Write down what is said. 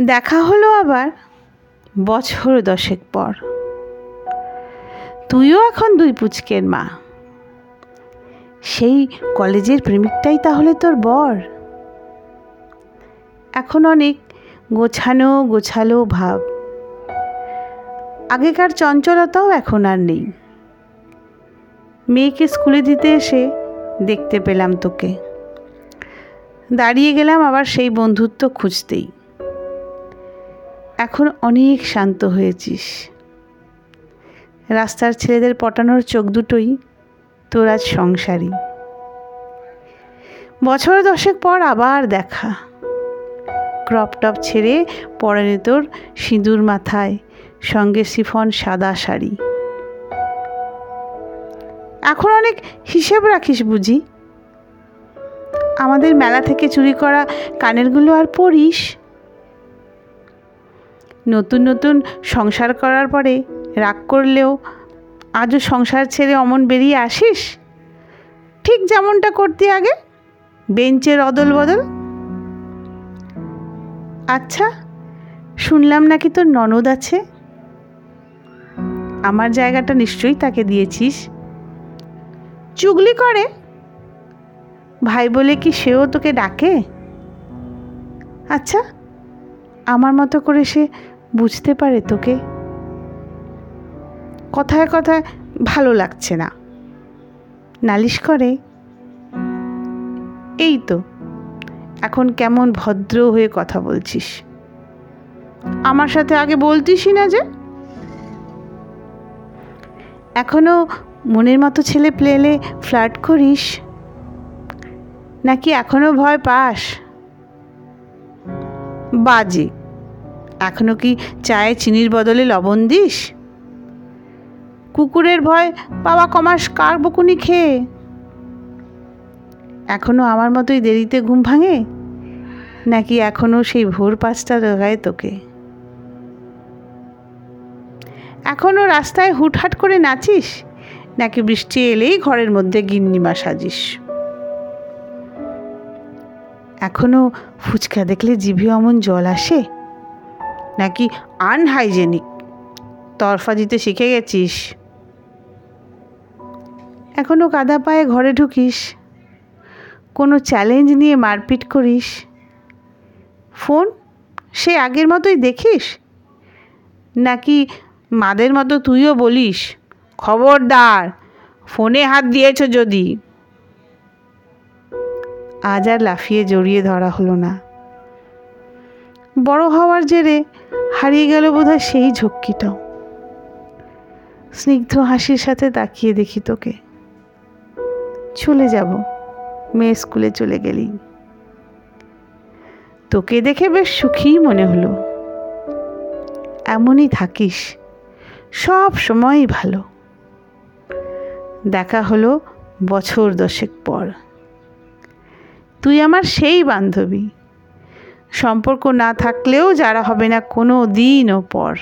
দেখা হলো আবার বছর দশেক পর। তুইও এখন দুই পুচকের মা। সেই কলেজের প্রেমিকটাই তাহলে তোর বর। এখন অনেক গোছানো গোছালো ভাব। আগেকার চঞ্চলতাও এখন আর নেই। মেয়েকে স্কুলে দিতে এসে দেখতে পেলাম তোকে। দাঁড়িয়ে গেলাম আবার সেই বন্ধুত্ব খুঁজতেই। এখন অনেক শান্ত হয়েছিস। রাস্তার ছেলেদের পটানোর চোখ দুটোই তোর আজ সংসারী। বছর দশেক পর আবার দেখা। ক্রপ টপ ছেড়ে পরনে তোর সিঁদুর মাথায়, সঙ্গে সিফন সাদা শাড়ি। এখন অনেক হিসেব রাখিস বুঝি। আমাদের মেলা থেকে চুরি করা কানেরগুলো আর পরিস। নতুন নতুন সংসার করার পরে রাগ করলেও আজও সংসার ছেড়ে অমন বেরিয়ে আসিস? ঠিক যেমনটা করতে আগে, বেঞ্চের অদল বদল। আচ্ছা শুনলাম নাকি তোর ননদ আছে? আমার জায়গাটা নিশ্চয়ই তাকে দিয়েছিস। চুগলি করে। ভাই বলে কি সেও তোকে ডাকে? আচ্ছা আমার মতো করে সে বুঝতে পারে তোকে? কথায় কথায় ভালো লাগছে না। নালিশ করে, এই তো, এখন কেমন ভদ্র হয়ে কথা বলছিস। আমার সাথে আগে বলতিসই না যে? এখনও মনের মতো ছেলে প্লেলে ফ্লার্ট করিস, নাকি এখনও ভয় পাস? বাজে। এখনও কি চায়ে চিনির বদলে লবণ দিস? কুকুরের ভয় পাওয়া কমাস কার বকুনি খেয়ে? এখনও আমার মতোই দেরিতে ঘুম ভাঙে? নাকি এখনও সেই ভোর পাঁচটা লাগায় তোকে? এখনও রাস্তায় হুটহাট করে নাচিস? নাকি বৃষ্টি এলেই ঘরের মধ্যে গিন্নিমা সাজিস? এখনও ফুচকা দেখলে জিভে অমন জল আসে? নাকি আনহাইজেনিক তরফা দিতে শিখে গেছিস। এখনও কাদা পায়ে ঘরে ঢুকিস। কোনো চ্যালেঞ্জ নিয়ে মারপিট করিস। ফোন সে আগের মতোই দেখিস? নাকি মাদের মতো তুইও বলিস, খবরদার, ফোনে হাত দিয়েছ যদি। আজ আর লাফিয়ে জড়িয়ে ধরা হলো না। বড় হওয়ার জেরে হারিয়ে গেল বোধহয় সেই ঝক্কিটাও। স্নিগ্ধ হাসির সাথে তাকিয়ে দেখি তোকে। চলে যাব। মেয়ে স্কুলে চলে গেলি। তোকে দেখে বেশ সুখী মনে হলো। এমনই থাকিস। সব সময়ই ভালো। দেখা হলো বছর দশেক পর। তুই আমার সেই বান্ধবী। সম্পর্ক না থাকলেও যারা হবে না কোনো দিনও পর।